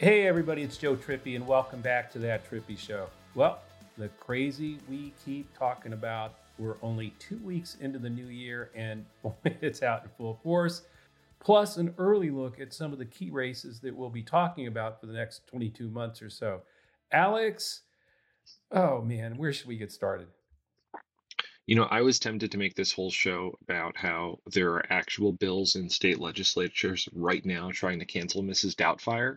Hey, everybody, it's Joe Trippi, and welcome back to that Trippi Show. Well, the crazy we keep talking about, we're only two weeks into the new year, and it's out in full force. Plus, an early look at some of the key races that we'll be talking about for the next 22 months or so. Alex, oh man, where should we get started? You know, I was tempted to make this whole show about how there are actual bills in state legislatures right now trying to cancel Mrs. Doubtfire,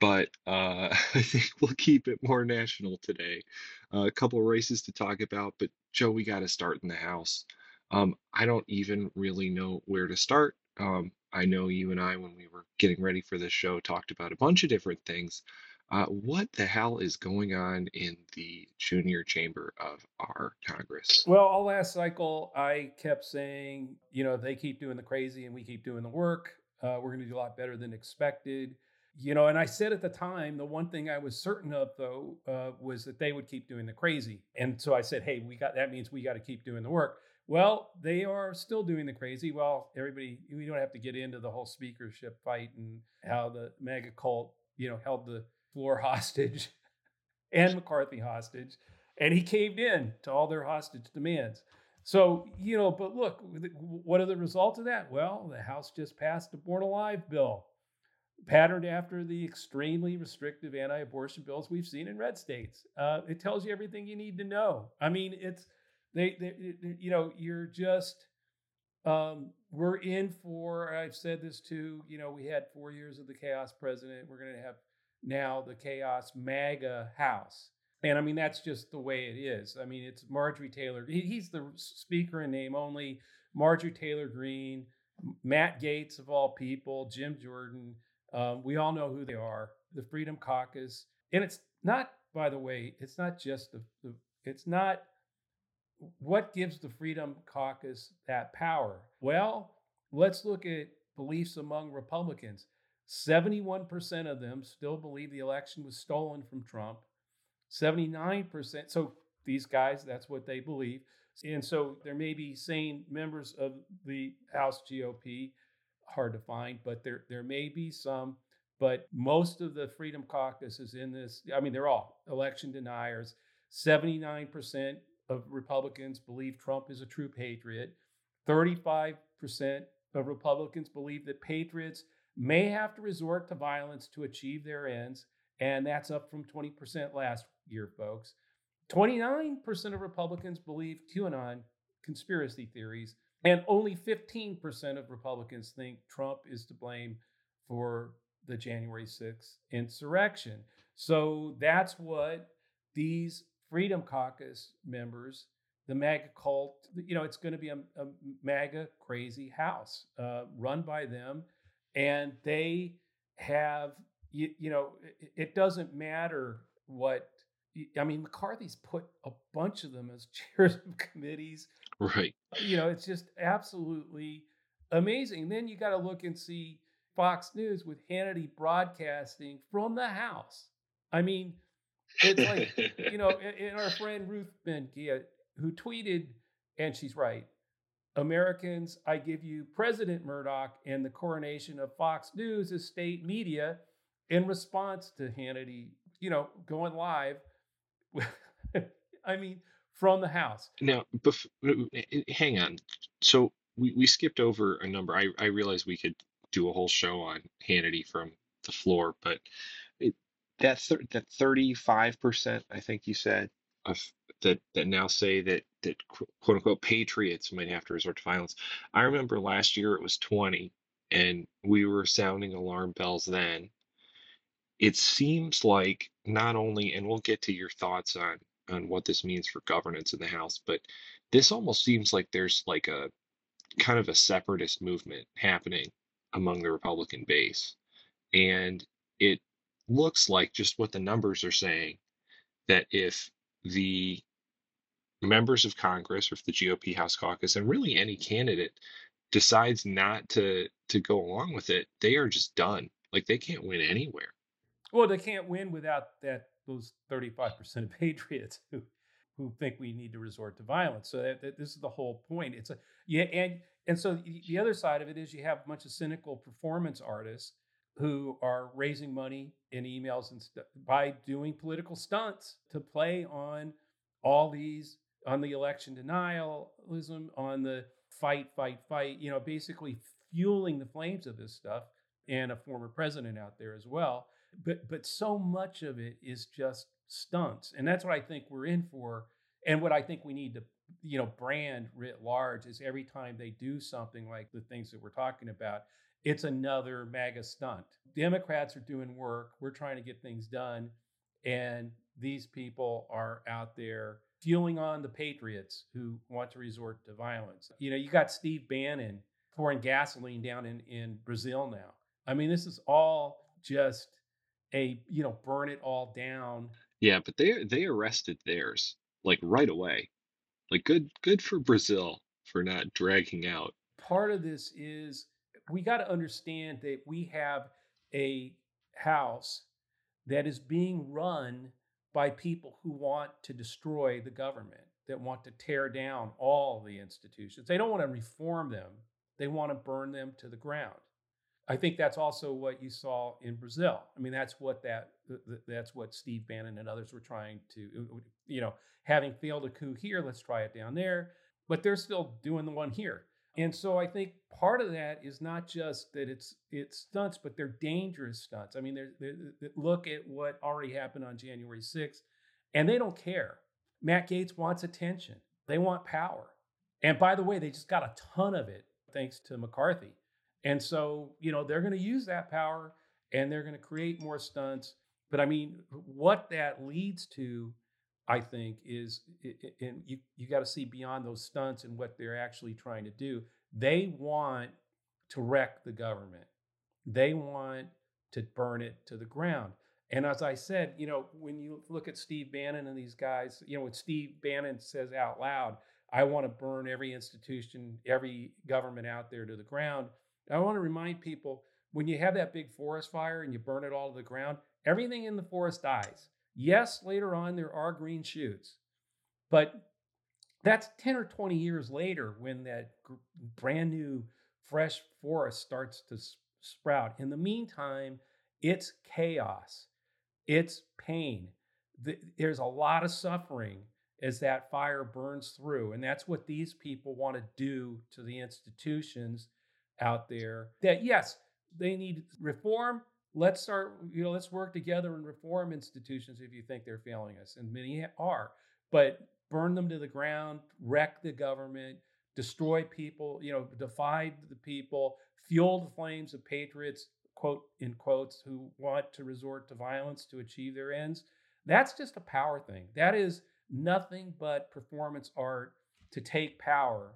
but uh, I think we'll keep it more national today. Uh, a couple races to talk about, but Joe, we got to start in the House. Um, I don't even really know where to start. Um, I know you and I, when we were getting ready for this show, talked about a bunch of different things. Uh, what the hell is going on in the junior chamber of our Congress? Well, all last cycle, I kept saying, you know, they keep doing the crazy and we keep doing the work. Uh, we're going to do a lot better than expected. You know, and I said at the time, the one thing I was certain of, though, uh, was that they would keep doing the crazy. And so I said, hey, we got that means we got to keep doing the work. Well, they are still doing the crazy. Well, everybody, we don't have to get into the whole speakership fight and how the mega cult, you know, held the floor hostage and McCarthy hostage. And he caved in to all their hostage demands. So, you know, but look, what are the results of that? Well, the House just passed a Born Alive bill, patterned after the extremely restrictive anti abortion bills we've seen in red states. Uh, it tells you everything you need to know. I mean, it's, they, they, you know, you're just, um, we're in for, I've said this too, you know, we had four years of the chaos president. We're going to have now the chaos MAGA house. And I mean, that's just the way it is. I mean, it's Marjorie Taylor. He's the speaker in name only. Marjorie Taylor Greene, Matt Gaetz of all people, Jim Jordan. Um, we all know who they are. The Freedom Caucus. And it's not, by the way, it's not just the, the it's not what gives the Freedom Caucus that power. Well, let's look at beliefs among Republicans. 71% of them still believe the election was stolen from Trump. 79%. So these guys, that's what they believe. And so there may be sane members of the House GOP, hard to find, but there there may be some. But most of the Freedom Caucus is in this. I mean, they're all election deniers. 79% of Republicans believe Trump is a true patriot. 35% of Republicans believe that patriots may have to resort to violence to achieve their ends, and that's up from 20% last year, folks. 29% of Republicans believe QAnon conspiracy theories, and only 15% of Republicans think Trump is to blame for the January 6th insurrection. So that's what these Freedom Caucus members, the MAGA cult, you know, it's going to be a, a MAGA crazy house uh, run by them and they have you, you know it, it doesn't matter what I mean, McCarthy's put a bunch of them as chairs of committees. Right. You know, it's just absolutely amazing. Then you got to look and see Fox News with Hannity broadcasting from the House. I mean, it's like, you know, and our friend Ruth Ben-Ghiat, uh, who tweeted, and she's right, Americans, I give you President Murdoch and the coronation of Fox News as state media in response to Hannity, you know, going live. I mean, from the House. Now, bef- hang on. So we, we skipped over a number. I, I realize we could do a whole show on Hannity from the floor, but it, that that 35%, I think you said, of that that now say that that quote unquote patriots might have to resort to violence. I remember last year it was 20 and we were sounding alarm bells then. It seems like not only and we'll get to your thoughts on on what this means for governance in the House, but this almost seems like there's like a kind of a separatist movement happening among the Republican base. And it looks like just what the numbers are saying that if the members of Congress or if the GOP House caucus and really any candidate decides not to to go along with it, they are just done. Like they can't win anywhere. Well, they can't win without that those 35% of patriots who who think we need to resort to violence. So that, that this is the whole point. It's a yeah, and and so the other side of it is you have a bunch of cynical performance artists who are raising money in emails and st- by doing political stunts to play on all these on the election denialism, on the fight, fight, fight. You know, basically fueling the flames of this stuff, and a former president out there as well. But but so much of it is just stunts, and that's what I think we're in for, and what I think we need to you know brand writ large is every time they do something like the things that we're talking about it's another MAGA stunt. Democrats are doing work. We're trying to get things done. And these people are out there fueling on the patriots who want to resort to violence. You know, you got Steve Bannon pouring gasoline down in, in Brazil now. I mean, this is all just a, you know, burn it all down. Yeah, but they they arrested theirs like right away. Like good good for Brazil for not dragging out. Part of this is we got to understand that we have a house that is being run by people who want to destroy the government, that want to tear down all the institutions. They don't want to reform them, they want to burn them to the ground. I think that's also what you saw in Brazil. I mean, that's what that that's what Steve Bannon and others were trying to, uh, you know, having failed a coup here, let's try it down there. But they're still doing the one here. And so I think part of that is not just that it's it's stunts, but they're dangerous stunts. I mean, they're, they're, look at what already happened on January 6th, and they don't care. Matt Gaetz wants attention. They want power. And by the way, they just got a ton of it thanks to McCarthy. And so, you know, they're going to use that power and they're going to create more stunts. But I mean, what that leads to I think is, and you you got to see beyond those stunts and what they're actually trying to do. They want to wreck the government. They want to burn it to the ground. And as I said, you know, when you look at Steve Bannon and these guys, you know, what Steve Bannon says out loud, I want to burn every institution, every government out there to the ground. I want to remind people when you have that big forest fire and you burn it all to the ground, everything in the forest dies. Yes, later on there are green shoots, but that's 10 or 20 years later when that brand new fresh forest starts to sprout. In the meantime, it's chaos, it's pain. There's a lot of suffering as that fire burns through. And that's what these people want to do to the institutions out there that, yes, they need reform. Let's start you know let's work together and reform institutions if you think they're failing us and many are. But burn them to the ground wreck the government destroy people you know divide the people fuel the flames of patriots quote in quotes who want to resort to violence to achieve their ends. That's just a power thing. That is nothing but performance art to take power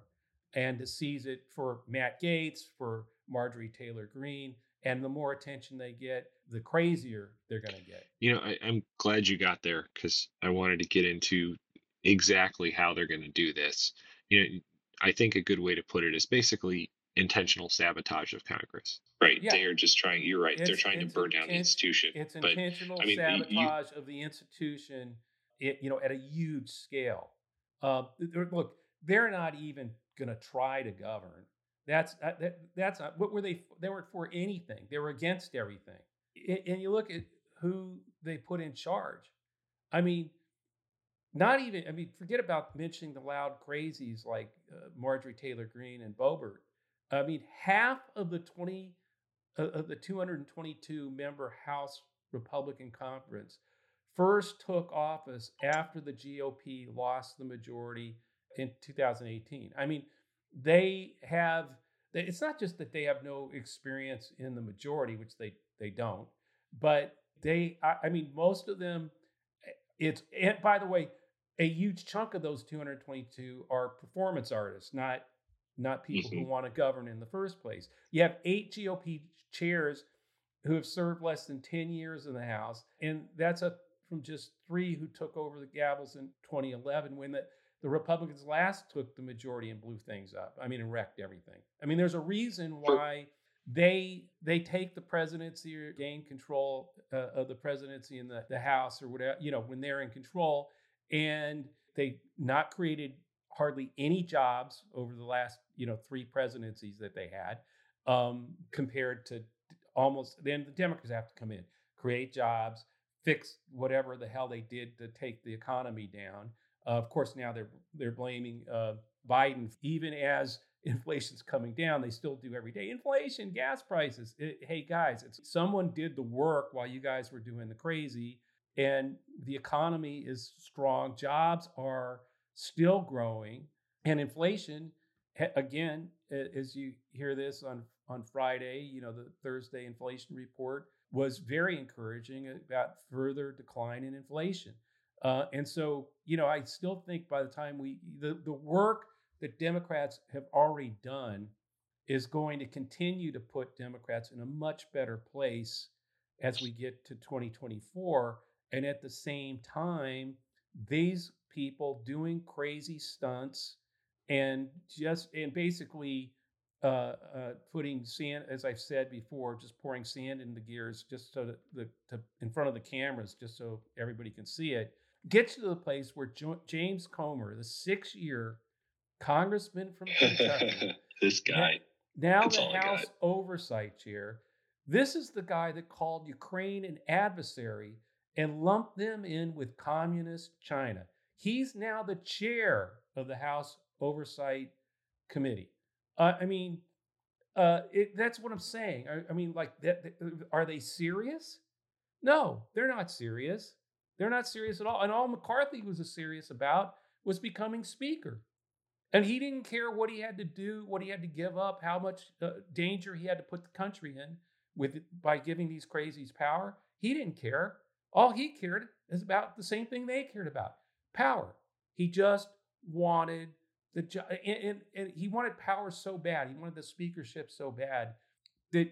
and to seize it for matt Gaetz, for marjorie taylor greene and the more attention they get, the crazier they're going to get. You know, I, I'm glad you got there because I wanted to get into exactly how they're going to do this. You know, I think a good way to put it is basically intentional sabotage of Congress. Right. Yeah. They are just trying, you're right. It's, they're trying to burn down the institution. It's but, intentional I mean, sabotage you, of the institution, it, you know, at a huge scale. Uh, look, they're not even going to try to govern. That's uh, that, that's not, what were they? They weren't for anything. They were against everything. And you look at who they put in charge. I mean, not even. I mean, forget about mentioning the loud crazies like uh, Marjorie Taylor Greene and Boebert. I mean, half of the twenty uh, of the 222 member House Republican conference first took office after the GOP lost the majority in 2018. I mean they have it's not just that they have no experience in the majority which they they don't but they i, I mean most of them eh, it's and by the way a huge chunk of those 222 are performance artists, not not people Mhm. who want to govern in the first place. You have eight GOP chairs who have served less than 10 years in the House, and that's a from just three who took over the gavels in 2011 when the, the Republicans last took the majority and blew things up. I mean, and wrecked everything. I mean, there's a reason why they they take the presidency or gain control uh, of the presidency in the, the House or whatever, you know, when they're in control, and they not created hardly any jobs over the last you know three presidencies that they had um, compared to almost then the democrats have to come in create jobs fix whatever the hell they did to take the economy down uh, of course now they're they're blaming uh, biden even as inflation's coming down they still do every day. Inflation gas prices It- hey guys someone did the work while you guys were doing the crazy and the economy is strong jobs are still growing and inflation again as you hear this on on friday you know the thursday inflation report was very encouraging about further decline in inflation uh, and so you know i still think by the time we the, the work that democrats have already done is going to continue to put democrats in a much better place as we get to 2024 and at the same time these people doing crazy stunts and just and basically uh, uh, putting sand, as I've said before, just pouring sand in the gears just so that the to, in front of the cameras, just so everybody can see it, gets to the place where jo- James Comer, the six-year congressman from Kentucky, this guy. now That's the. House Oversight Chair. This is the guy that called Ukraine an adversary and lumped them in with communist China. He's now the chair of the House Oversight Committee. Uh, I mean, uh, it, that's what I'm saying. I, I mean, like, that, that- are they serious? No, they're not serious. They're not serious at all. And all McCarthy was serious about was becoming speaker. And he didn't care what he had to do, what he had to give up, how much uh, danger he had to put the country in with by giving these crazies power. He didn't care. All he cared is about the same thing they cared about: power. He just wanted the jo- and, and, and he wanted power so bad. He wanted the speakership so bad that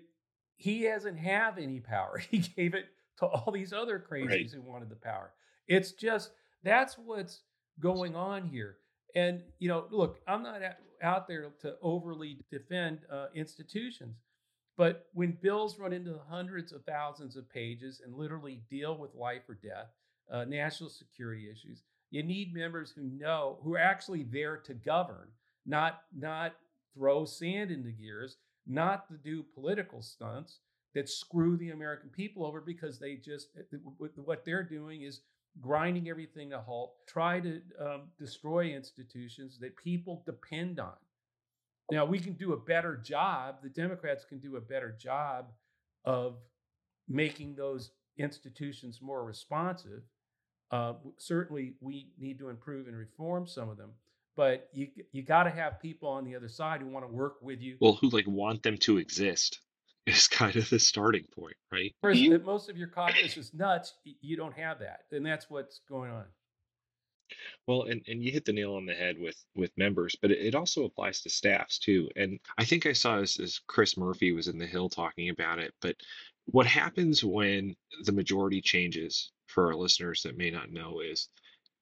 he doesn't have any power. He gave it to all these other crazies Right. who wanted the power. It's just that's what's going on here. And you know, look, I'm not out- out there to overly defend uh, institutions, but when bills run into hundreds of thousands of pages and literally deal with life or death, uh, national security issues, you need members who know who are actually there to govern, not not throw sand in the gears, not to do political stunts that screw the American people over because they just eh, what they're doing is grinding everything to halt, try to um, destroy institutions that people depend on. Now, we can do a better job, the Democrats can do a better job of making those institutions more responsive. Uh, certainly, we need to improve and reform some of them, but you you got to have people on the other side who want to work with you. Well, who like want them to exist is kind of the starting point, right? Whereas You- most of your caucus is nuts, you don't have that, and that's what's going on. Well, and, and you hit the nail on the head with with members, but it, it also applies to staffs too. And I think I saw as, as Chris Murphy was in the Hill talking about it. But what happens when the majority changes, for our listeners that may not know, is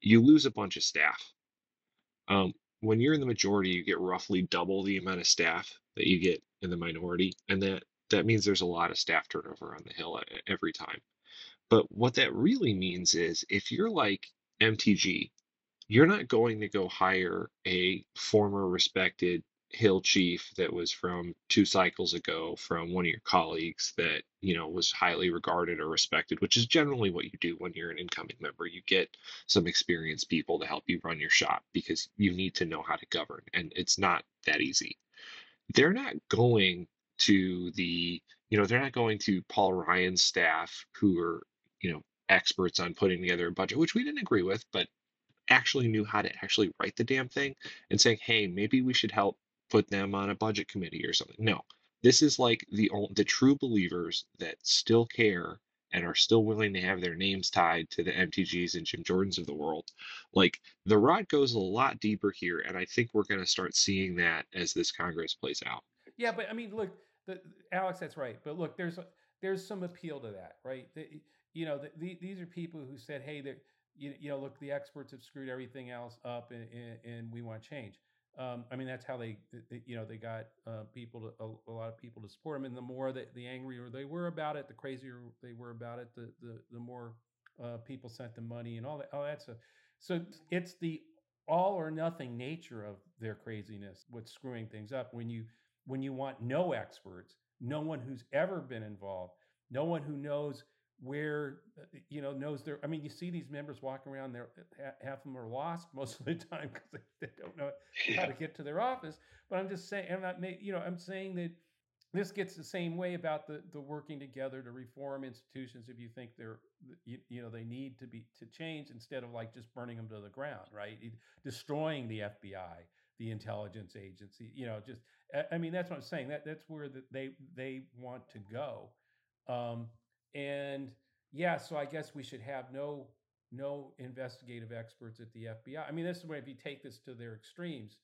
you lose a bunch of staff. Um, when you're in the majority, you get roughly double the amount of staff that you get in the minority, and that that means there's a lot of staff turnover on the Hill every time. But what that really means is if you're like MTG, you're not going to go hire a former respected Hill chief that was from two cycles ago from one of your colleagues that, you know, was highly regarded or respected, which is generally what you do when you're an incoming member. You get some experienced people to help you run your shop because you need to know how to govern, and it's not that easy. They're not going to the, you know, they're not going to Paul Ryan's staff who are, you know, experts on putting together a budget, which we didn't agree with, but actually knew how to actually write the damn thing and saying, hey, maybe we should help put them on a budget committee or something. No, this is like the the true believers that still care and are still willing to have their names tied to the MTGs and Jim Jordans of the world. Like the rod goes a lot deeper here, and I think we're going to start seeing that as this Congress plays out. Yeah, but I mean, look, the, Alex, that's right. But look, there's there's some appeal to that, right? The, you know, the, the, these are people who said, hey, you, you know, look, the experts have screwed everything else up, and, and, and we want change. Um, I mean, that's how they, they, you know, they got uh, people to a, a, lot of people to support them. And the more that the angrier they were about it, the crazier they were about it, the the, the more uh, people sent them money and all that. Oh, that's a so it's the all or nothing nature of their craziness what's screwing things up when you when you want no experts no one who's ever been involved no one who knows where uh, you know knows their i mean you see these members walking around there half of them are lost most of the time because they, they, don't know yeah. how to get to their office but i'm just saying i'm not you know i'm saying that this gets the same way about the the working together to reform institutions if you think they're you, you know they need to be to change instead of like just burning them to the ground right destroying the fbi the intelligence agency you know just i mean that's what i'm saying that that's where the, they they want to go um, and yeah, so I guess we should have no no investigative experts at the FBI. I mean, this is where if you take this to their extremes,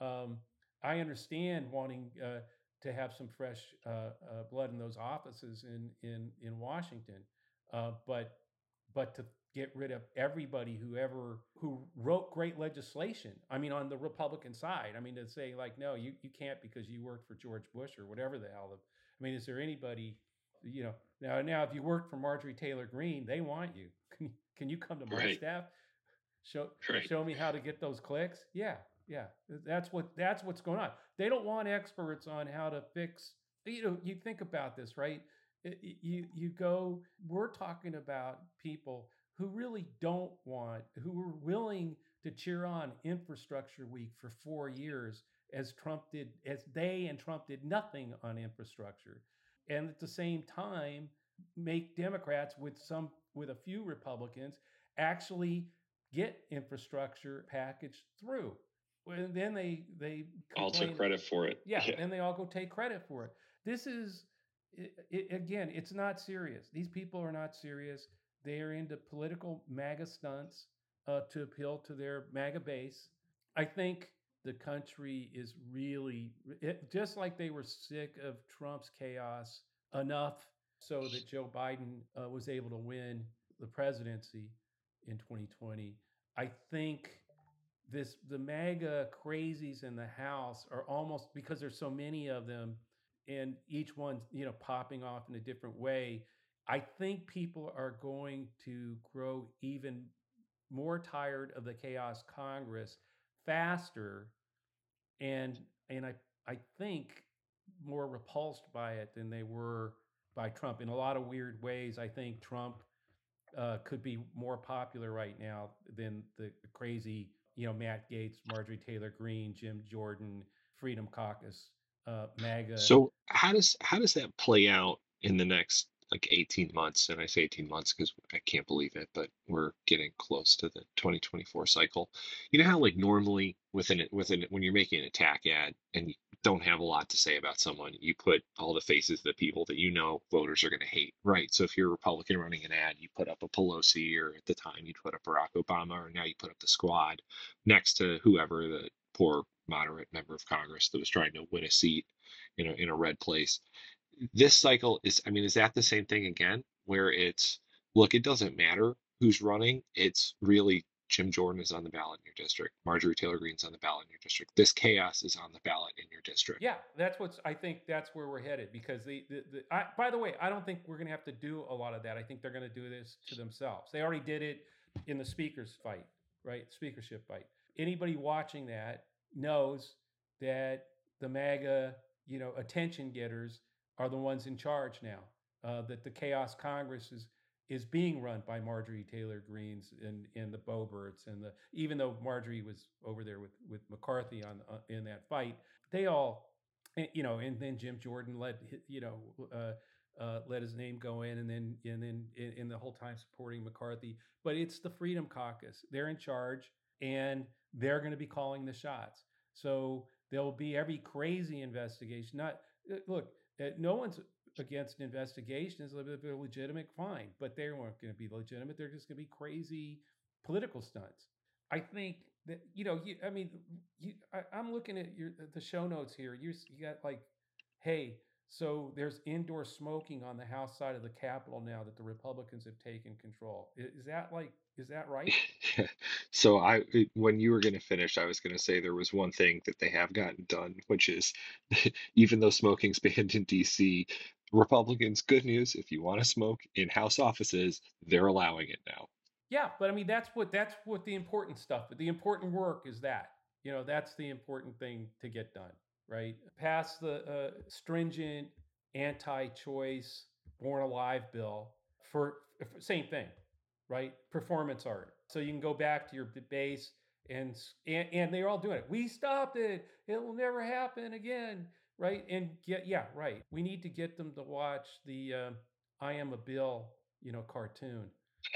um, I understand wanting uh, to have some fresh uh, uh, blood in those offices in in in Washington, uh, but but to get rid of everybody who ever who wrote great legislation. I mean, on the Republican side, I mean, to say like, no, you you can't because you worked for George Bush or whatever the hell. I mean, is there anybody you know now now if you work for Marjorie Taylor Greene, they want you. Can can you come to my right. staff? Show right. show me how to get those clicks. Yeah, yeah. That's what that's what's going on. They don't want experts on how to fix. You know, you think about this, right? You you go. We're talking about people who really don't want, who are willing to cheer on infrastructure week for four years as Trump did, as they and Trump did nothing on infrastructure and at the same time make Democrats with some with a few Republicans actually get infrastructure package through. And then they they all took credit for it. Yeah, yeah, and they all go take credit for it. This is it, it, again, it's not serious. These people are not serious. They are into political MAGA stunts uh, to appeal to their MAGA base. I think the country is really it, just like they were sick of Trump's chaos enough so that Joe Biden uh, was able to win the presidency in 2020. I think this the MAGA crazies in the House are almost because there's so many of them, and each one you know popping off in a different way. I think people are going to grow even more tired of the chaos Congress faster and and I I think more repulsed by it than they were by Trump in a lot of weird ways. I think Trump uh, could be more popular right now than the crazy, you know, Matt Gaetz, Marjorie Taylor Greene, Jim Jordan, Freedom Caucus, uh, MAGA. So how does how does that play out in the next like 18 months. And I say 18 months because I can't believe it, but we're getting close to the 2024 cycle. You know how like normally within it, within when you're making an attack ad and you don't have a lot to say about someone, you put all the faces of the people that you know voters are going to hate, right? So if you're a Republican running an ad, you put up a Pelosi, or at the time you put up Barack Obama, or now you put up the squad next to whoever the poor moderate member of Congress that was trying to win a seat in a in a red place this cycle is i mean is that the same thing again where it's look it doesn't matter who's running it's really jim jordan is on the ballot in your district marjorie taylor greene's on the ballot in your district this chaos is on the ballot in your district. Yeah that's what's i think that's where we're headed because the, the, the I, by the way i don't think we're going to have to do a lot of that i think they're going to do this to themselves they already did it in the speakers fight right speakership fight. Anybody watching that knows that the maga you know attention getters are the ones in charge now. Uh, that the Chaos Congress is is being run by Marjorie Taylor Greenes and and the Boeberts and the even though Marjorie was over there with with McCarthy on uh, in that fight, they all eh, you know, and then Jim Jordan led you know. Uh, uh, let his name go in, and then and then in, in the whole time supporting McCarthy. But it's the Freedom Caucus; they're in charge, and they're going to be calling the shots. So there'll be every crazy investigation. Not eh, look, uh, no one's against investigations, if they're legitimate, fine. But they weren't going to be legitimate. They're just going to be crazy political stunts. I think that you know, you, I mean, you, I, am looking at your the show notes here. You you got like, hey, so there's indoor smoking on the House side of the Capitol now that the Republicans have taken control. Is that like is that right? So I, uh, when you were going to finish, I was going to say there was one thing that they have gotten done, which is even though smoking's banned in DC, Republicans, good news, if you want to smoke in House offices, they're allowing it now. Yeah, but I mean that's what that's what the important stuff. But the important work is that you know that's the important thing to get done, right? Pass the uh, stringent anti-choice born alive bill for, for same thing right? Performance art. So you can go back to your base and, and and they're all doing it. We stopped it. It will never happen again, right? And get yeah, right. We need to get them to watch the uh, I Am a Bill, you know, cartoon.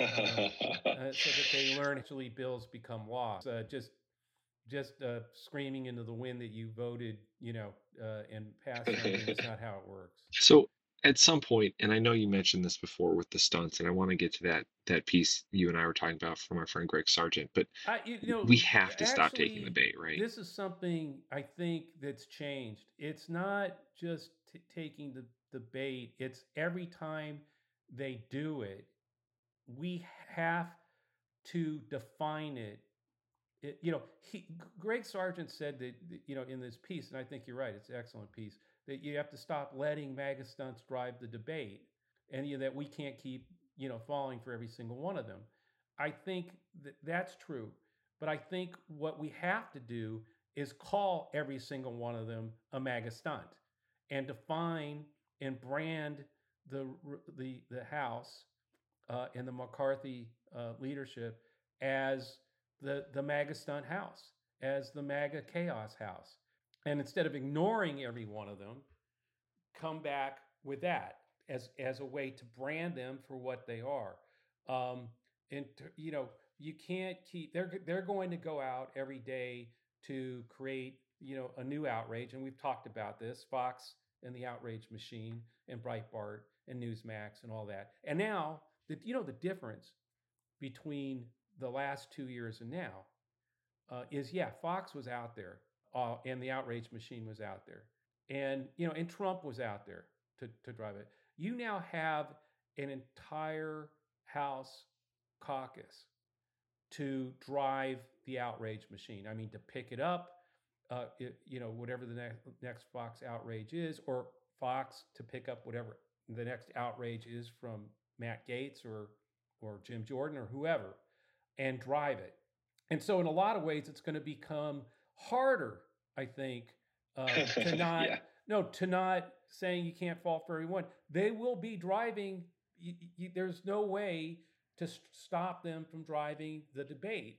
uh, uh, so that they learn actually bills become laws. Uh, just just uh, screaming into the wind that you voted, you know, uh, and passed something is not how it works. So at some point, and I know you mentioned this before with the stunts, and I want to get to that that piece you and I were talking about from our friend Greg Sargent, but I, you know, we have to actually, stop taking the bait, right? This is something I think that's changed. It's not just t- taking the, the bait, it's every time they do it, we have to define it. It you know, he, Greg Sargent said that, you know, in this piece, and I think you're right, it's an excellent piece that you have to stop letting MAGA stunts drive the debate and you know, that we can't keep, you know, falling for every single one of them. I think that that's true. But I think what we have to do is call every single one of them a MAGA stunt and define and brand the the the House uh, and the McCarthy uh, leadership as the the MAGA stunt house, as the MAGA chaos house, and instead of ignoring every one of them, come back with that as as a way to brand them for what they are. Um, and to, you know, you can't keep they're they're going to go out every day to create you know a new outrage, and we've talked about this Fox and the outrage machine and Breitbart and Newsmax and all that. And now the you know the difference between the last two years and now uh, is yeah, Fox was out there uh, and the outrage machine was out there, and you know, and Trump was out there to to drive it. You now have an entire House caucus to drive the outrage machine. I mean, to pick it up, uh, it, you know, whatever the next next Fox outrage is, or Fox to pick up whatever the next outrage is from Matt Gaetz or or Jim Jordan or whoever, and drive it. And so, in a lot of ways, it's going to become harder I think, uh, to not yeah. no to not saying you can't fall for everyone. They will be driving. You, you, there's no way to st- stop them from driving the debate.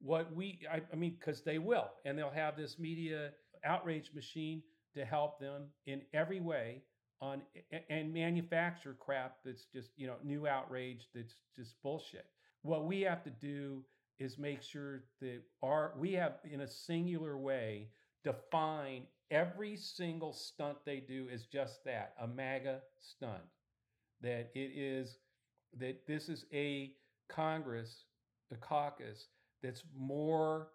What we, I, I mean, because they will, and they'll have this media outrage machine to help them in every way on and manufacture crap that's just you know new outrage that's just bullshit. What we have to do is make sure that our we have in a singular way define every single stunt they do is just that a MAGA stunt. That it is, that this is a Congress, a caucus that's more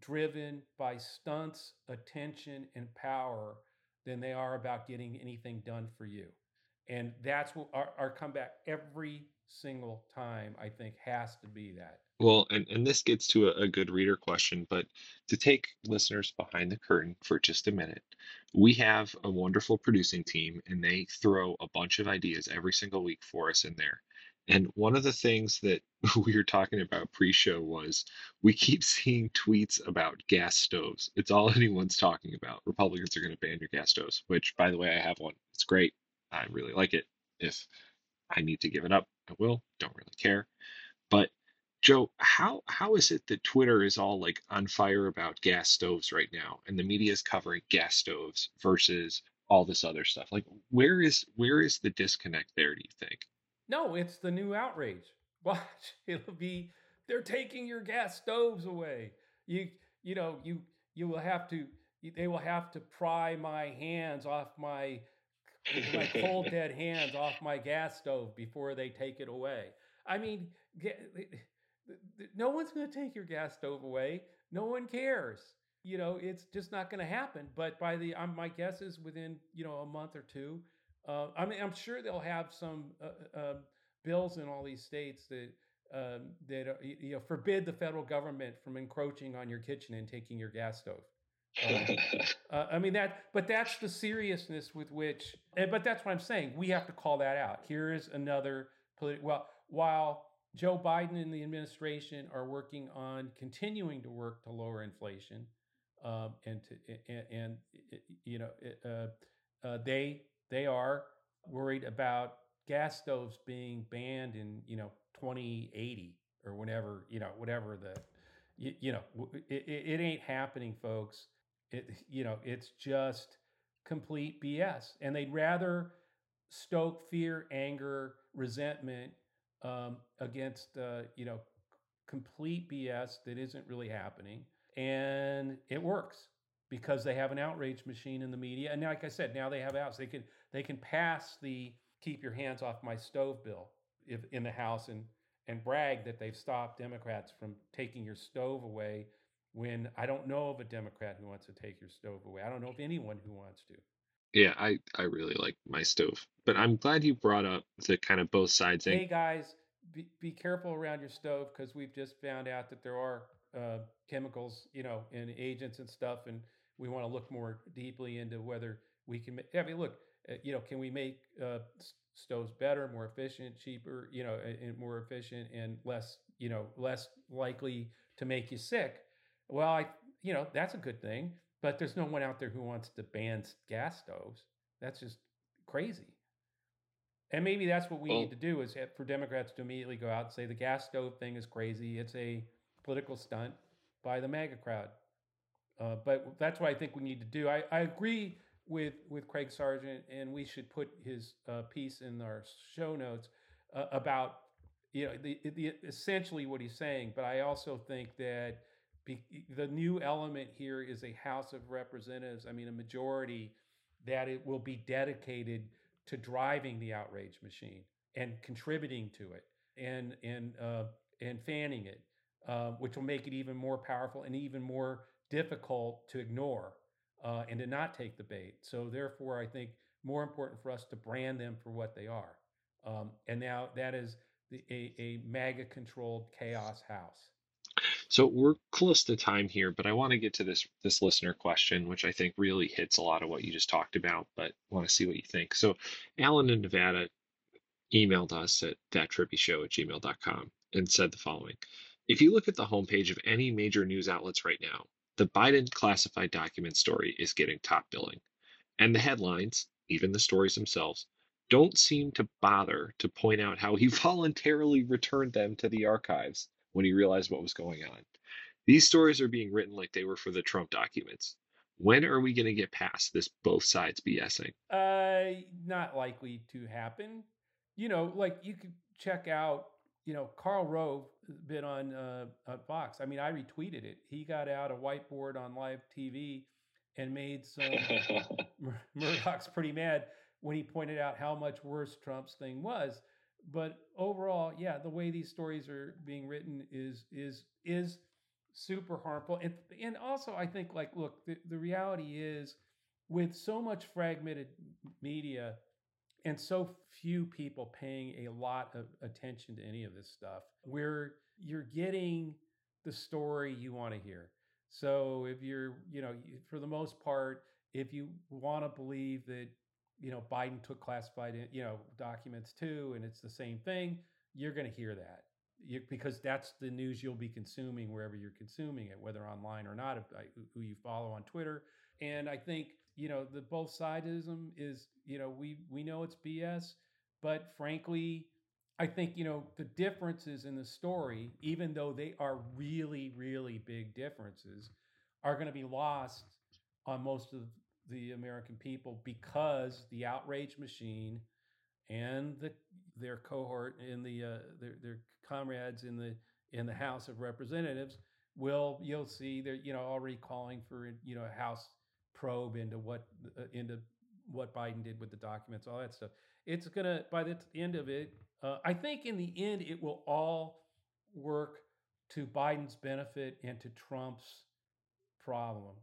driven by stunts, attention, and power than they are about getting anything done for you. And that's what our, our comeback every single time, I think, has to be that. Well, and, and this gets to a, a good reader question, but to take listeners behind the curtain for just a minute, we have a wonderful producing team and they throw a bunch of ideas every single week for us in there. And one of the things that we were talking about pre show was we keep seeing tweets about gas stoves. It's all anyone's talking about. Republicans are going to ban your gas stoves, which, by the way, I have one. It's great. I really like it. If I need to give it up, I will. Don't really care. But Joe, how how is it that Twitter is all like on fire about gas stoves right now, and the media is covering gas stoves versus all this other stuff? Like, where is where is the disconnect there? Do you think? No, it's the new outrage. Watch, it'll be they're taking your gas stoves away. You you know you you will have to they will have to pry my hands off my my cold dead hands off my gas stove before they take it away. I mean, no one's going to take your gas stove away. No one cares. You know, it's just not going to happen. But by the, um, my guess is within you know a month or two. Uh, I mean, I'm sure they'll have some uh, uh, bills in all these states that um, that uh, you know forbid the federal government from encroaching on your kitchen and taking your gas stove. Um, uh, I mean that, but that's the seriousness with which. But that's what I'm saying. We have to call that out. Here is another political. Well, while Joe Biden and the administration are working on continuing to work to lower inflation, um, and to and, and you know uh, uh, they they are worried about gas stoves being banned in you know 2080 or whenever you know whatever the you, you know it, it, ain't happening folks it you know it's just complete bs and they'd rather stoke fear anger resentment um, against uh, you know complete bs that isn't really happening. And it works because they have an outrage machine in the media. And like i said now they have outs. They can they can pass the keep your hands off my stove bill if, in the House and and brag that they've stopped Democrats from taking your stove away when I don't know of a Democrat who wants to take your stove away. I don't know of anyone who wants to. Yeah, I, I really like my stove. But I'm glad you brought up the kind of both sides thing. Hey guys, be, be careful around your stove because we've just found out that there are uh, chemicals, you know, and agents and stuff, and we want to look more deeply into whether we can. I mean, look, uh, you know, can we make uh, stoves better, more efficient, cheaper, you know, and more efficient and less, you know, less likely to make you sick? Well, I, you know, that's a good thing, but there's no one out there who wants to ban gas stoves. That's just crazy. And maybe that's what we well, need to do is for Democrats to immediately go out and say the gas stove thing is crazy. It's a political stunt by the MAGA crowd. Uh, but that's what I think we need to do. I, I agree with with Greg Sargent, and we should put his uh, piece in our show notes uh, about you know the, the essentially what he's saying. But I also think that the new element here is a House of Representatives. I mean, a majority that it will be dedicated to driving the outrage machine and contributing to it and and uh, and fanning it, uh, which will make it even more powerful and even more difficult to ignore uh, and to not take the bait. So therefore, I think more important for us to brand them for what they are. Um, and now that is the, a, a MAGA controlled chaos house. So we're close to time here, but I want to get to this this listener question, which I think really hits a lot of what you just talked about, but want to see what you think. So Alan in Nevada emailed us at thattrippishow at gmail.com and said the following. If you look at the homepage of any major news outlets right now, the Biden classified document story is getting top billing. And the headlines, even the stories themselves, don't seem to bother to point out how he voluntarily returned them to the archives when he realized what was going on. These stories are being written like they were for the Trump documents. When are we going to get past this both sides BSing? Uh, not likely to happen. You know, like you could check out you know, Karl Rove been on uh, Fox. I mean, I retweeted it. He got out a whiteboard on live TV and made some Mur- Murdoch's pretty mad when he pointed out how much worse Trump's thing was. But overall, yeah, the way these stories are being written is is is super harmful. And and also, I think like, look, the, the reality is, with so much fragmented media and so few people paying a lot of attention to any of this stuff where you're getting the story you want to hear so if you're you know for the most part if you want to believe that you know biden took classified you know documents too and it's the same thing you're going to hear that. You, because that's the news you'll be consuming wherever you're consuming it whether online or not who you follow on twitter. And i think you know the both sidism is you know we we know it's bs but frankly i think you know the differences in the story even though they are really really big differences are going to be lost on most of the american people because the outrage machine and the their cohort in the uh, their, their comrades in the in the house of representatives will you'll see they're you know already calling for you know a house probe into what uh, into what Biden did with the documents, all that stuff. It's gonna by the end of it, uh, I think in the end it will all work to Biden's benefit and to Trump's problem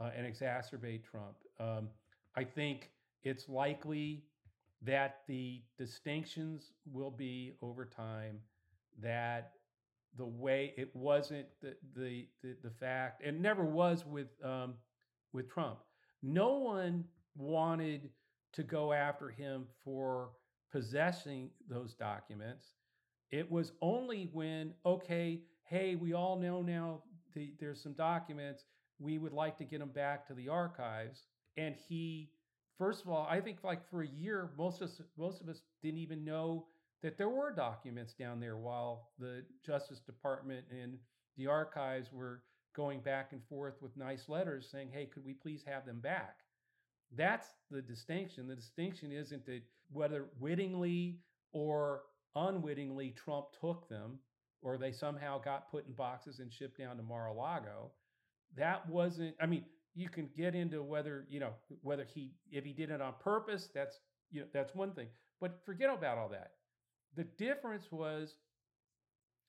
uh, and exacerbate Trump. Um, I think it's likely that the distinctions will be over time that the way it wasn't the the the, the fact and never was with um, with Trump. No one wanted to go after him for possessing those documents. It was only when okay, hey, we all know now the, there's some documents we would like to get them back to the archives, and he first of all, I think like for a year, most of us, most of us didn't even know that there were documents down there while the Justice Department and the archives were going back and forth with nice letters saying, hey, could we please have them back? That's the distinction. The distinction isn't that whether wittingly or unwittingly Trump took them or they somehow got put in boxes and shipped down to Mar a Lago. That wasn't, I mean, you can get into whether, you know, whether he, if he did it on purpose, that's, you know, that's one thing. But forget about all that. The difference was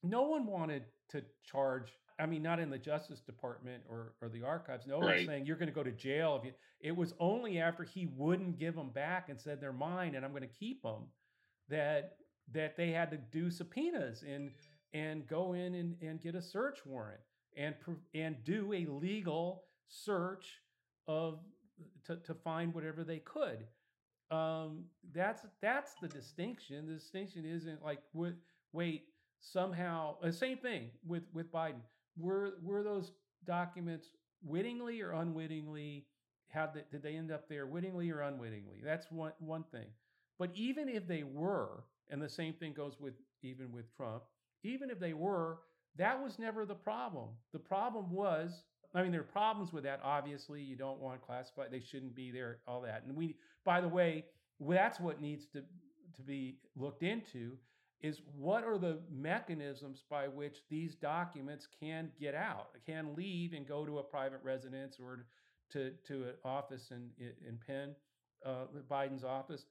no one wanted to charge. I mean, not in the Justice Department or, or the archives. No Right. one's saying you're going to go to jail. If you, it was only after he wouldn't give them back and said they're mine and I'm going to keep them that that they had to do subpoenas and and go in and, and get a search warrant and and do a legal search of to, to find whatever they could um, that's that's the distinction. The distinction isn't like wait, wait somehow the same thing with with Biden. Were were those documents wittingly or unwittingly? How did, did they end up there, wittingly or unwittingly? That's one one thing. But even if they were, and the same thing goes with even with Trump, even if they were, that was never the problem. The problem was, I mean, there are problems with that. Obviously, you don't want classified; they shouldn't be there. All that, and we, by the way, that's what needs to to be looked into is what are the mechanisms by which these documents can get out, can leave and go to a private residence or to to an office in in Penn, uh, Biden's office.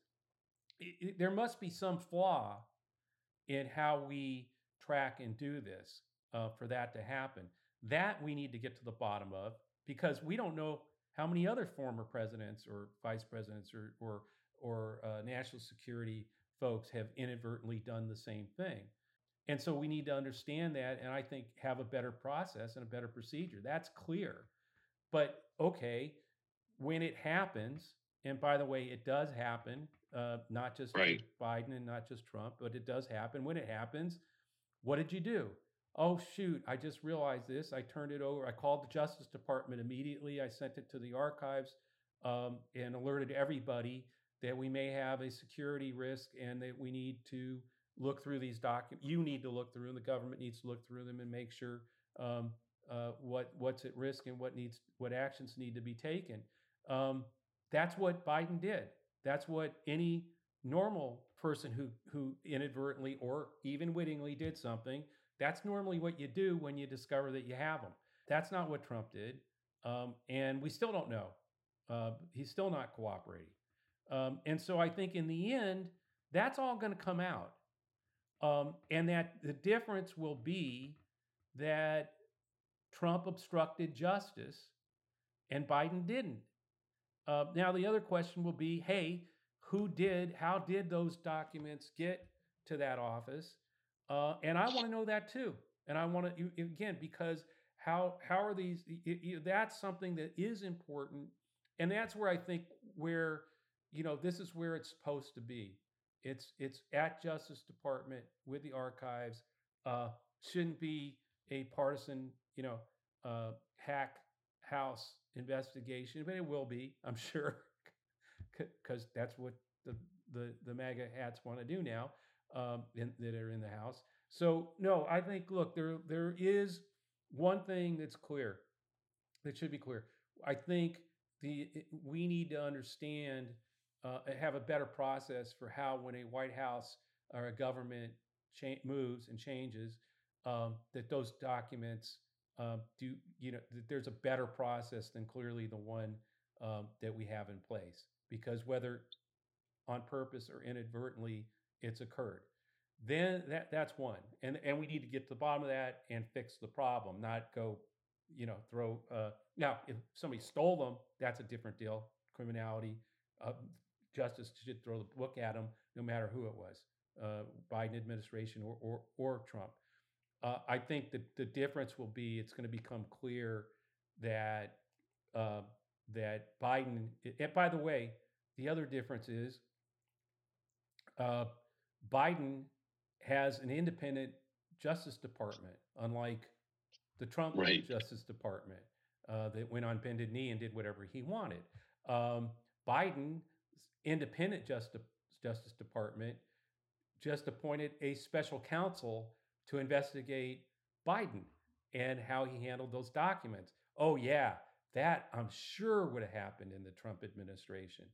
It- it- there must be some flaw in how we track and do this uh, for that to happen. That we need to get to the bottom of because we don't know how many other former presidents or vice presidents or or, or uh, national security folks have inadvertently done the same thing. And so we need to understand that and I think have a better process and a better procedure. That's clear. But okay, when it happens, and by the way, it does happen, uh, not just Right. Biden and not just Trump, but it does happen. When it happens, what did you do? Oh, shoot, I just realized this. I turned it over. I called the Justice Department immediately. I sent it to the archives um, and alerted everybody that we may have a security risk and that we need to look through these documents. You need to look through them. The government needs to look through them and make sure um, uh, what what's at risk and what needs what actions need to be taken. Um, that's what Biden did. That's what any normal person who who inadvertently or even wittingly did something. That's normally what you do when you discover that you have them. That's not what Trump did, um, and we still don't know. Uh, he's still not cooperating, um, and so I think in the end, that's all going to come out, um, and that the difference will be that Trump obstructed justice and Biden didn't. Uh, now, the other question will be hey, who did, how did those documents get to that office? Uh, and I want to know that too. And I want to, again, because how, how are these, that's something that is important. And that's where I think where, you know, this is where it's supposed to be. It's, it's at Justice Department with the archives. Uh, shouldn't be a partisan, you know, uh, hack house investigation, but it will be, I'm sure, because that's what the, the the MAGA hats want to do now um, in, that are in the House. So no, I think look there there is one thing that's clear that should be clear. I think the we need to understand uh, have a better process for how when a White House or a government cha- moves and changes um, that those documents um, do you know that there's a better process than clearly the one um, that we have in place because whether on purpose or inadvertently it's occurred. Then that that's one and and we need to get to the bottom of that and fix the problem not go you know throw uh, now if somebody stole them that's a different deal. Criminality uh, justice should throw the book at them no matter who it was uh, biden administration or or, or trump. Uh, i think that the difference will be it's going to become clear that uh, that biden and by the way the other difference is uh, biden has an independent Justice Department, unlike the Trump right. Justice Department uh, that went on bended knee and did whatever he wanted. Um, Biden's independent Justice, Justice Department just appointed a special counsel to investigate Biden and how he handled those documents. Oh, yeah, that I'm sure would have happened in the Trump administration.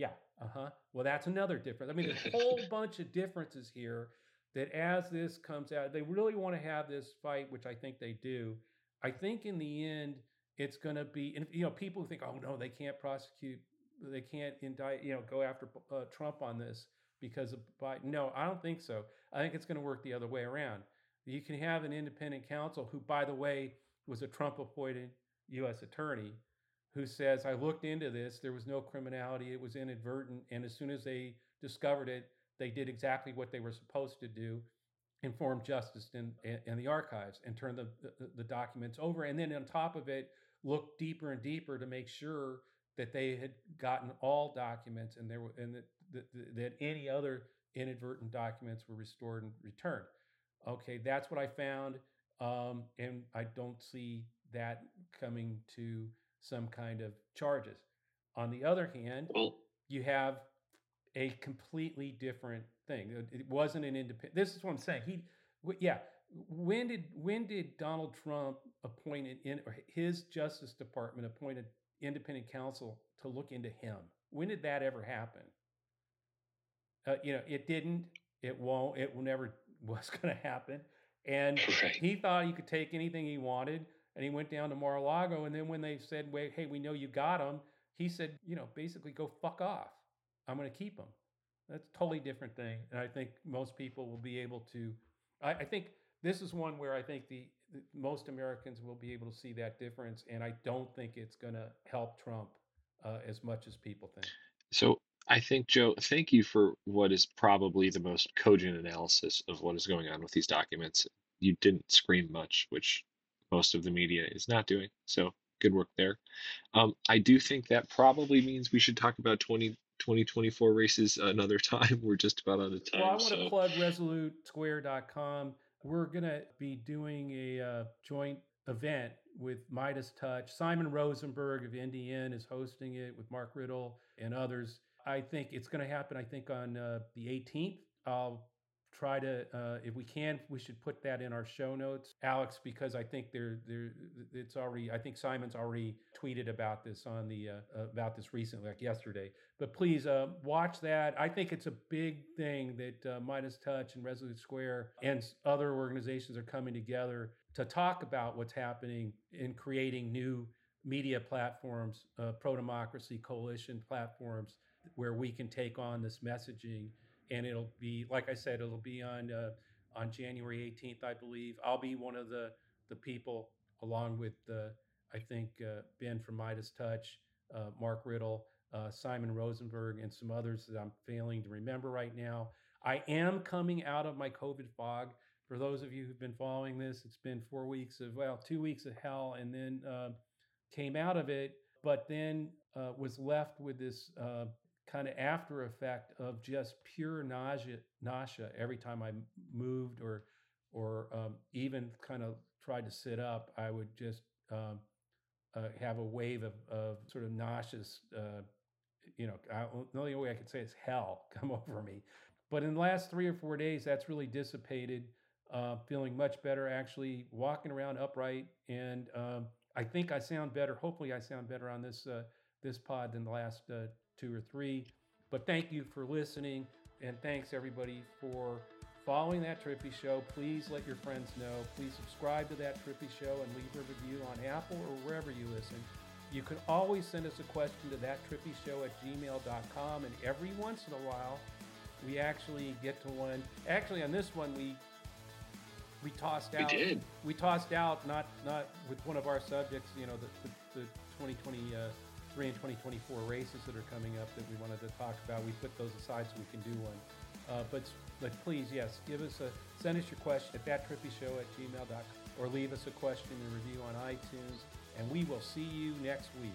Yeah, uh huh. Well, that's another difference. I mean, there's a whole bunch of differences here that as this comes out, they really want to have this fight, which I think they do. I think in the end, it's going to be, and you know, people think, oh no, they can't prosecute, they can't indict, you know, go after uh, Trump on this because of Biden. No, I don't think so. I think it's going to work the other way around. You can have an independent counsel who, by the way, was a Trump appointed U.S. attorney who says, I looked into this, there was no criminality, it was inadvertent. And as soon as they discovered it, they did exactly what they were supposed to do inform justice in the archives and turn the, the, the, documents over. And then on top of it, look deeper and deeper to make sure that they had gotten all documents and there were, and that, that, that any other inadvertent documents were restored and returned. Okay, that's what I found. Um, and I don't see that coming to some kind of charges. On the other hand, you have a completely different thing. It wasn't an independent. This is what I'm saying. He, yeah. When did when did Donald Trump appointed in or his Justice Department appointed independent counsel to look into him? When did that ever happen? Uh, you know, it didn't. It won't. It will never was going to happen. And right. he thought he could take anything he wanted, and he went down to Mar-a-Lago. And then when they said, "Wait, hey, we know you got him," he said, "You know, basically go fuck off." I'm going to keep him. That's a totally different thing. And I think most people will be able to, I, I think this is one where I think the, the, most Americans will be able to see that difference. And I don't think it's going to help Trump uh, as much as people think. So I think, Joe, thank you for what is probably the most cogent analysis of what is going on with these documents. You didn't scream much, which most of the media is not doing. So good work there. Um, I do think that probably means we should talk about 20, 2024 races another time. We're just about out of time. Well, I want so. to plug resolutesquare.com. We're going to be doing a uh, joint event with Midas Touch. Simon Rosenberg of NDN is hosting it with Mark Riddle and others. I think it's going to happen, I think, on uh, the 18th. I'll try to uh, if we can we should put that in our show notes. Alex because i think there there it's already i think simon's already tweeted about this on the uh, about this recently like yesterday. But please uh, watch that. I think it's a big thing that uh, midas touch and resolute square and other organizations are coming together to talk about what's happening in creating new media platforms uh, pro-democracy coalition platforms where we can take on this messaging and it'll be like I said, it'll be on uh, on January 18th, I believe. I'll be one of the the people, along with uh, I think uh, Ben from Midas Touch, uh, Mark Riddle, uh, Simon Rosenberg, and some others that I'm failing to remember right now. I am coming out of my COVID fog. For those of you who've been following this, it's been four weeks of well, two weeks of hell, and then uh, came out of it, but then was left with this kind of after effect of just pure nausea, nausea every time I moved or or um, even kind of tried to sit up. I would just um, uh, have a wave of, of sort of nauseous. Uh, you know, I, the only way I could say is hell come over me. But in the last three or four days, that's really dissipated. Uh, feeling much better, actually walking around upright, and um, I think I sound better. Hopefully, I sound better on this uh, this pod than the last uh, two or three. But thank you for listening, and thanks everybody for following that Trippi Show. Please let your friends know. Please subscribe to that Trippi Show and leave a review on Apple or wherever you listen. You can always send us a question to thattrippishow at gmail.com. And every once in a while, we actually get to one. Actually, on this one, we we tossed out. We did. We tossed out not not with one of our subjects. You know, the the, the uh, 2023 and 2024 races that are coming up that we wanted to talk about. We put those aside so we can do one. Uh, but but please, yes, give us a send us your question at thattrippishow at gmail.com or leave us a question and review on iTunes. And we will see you next week.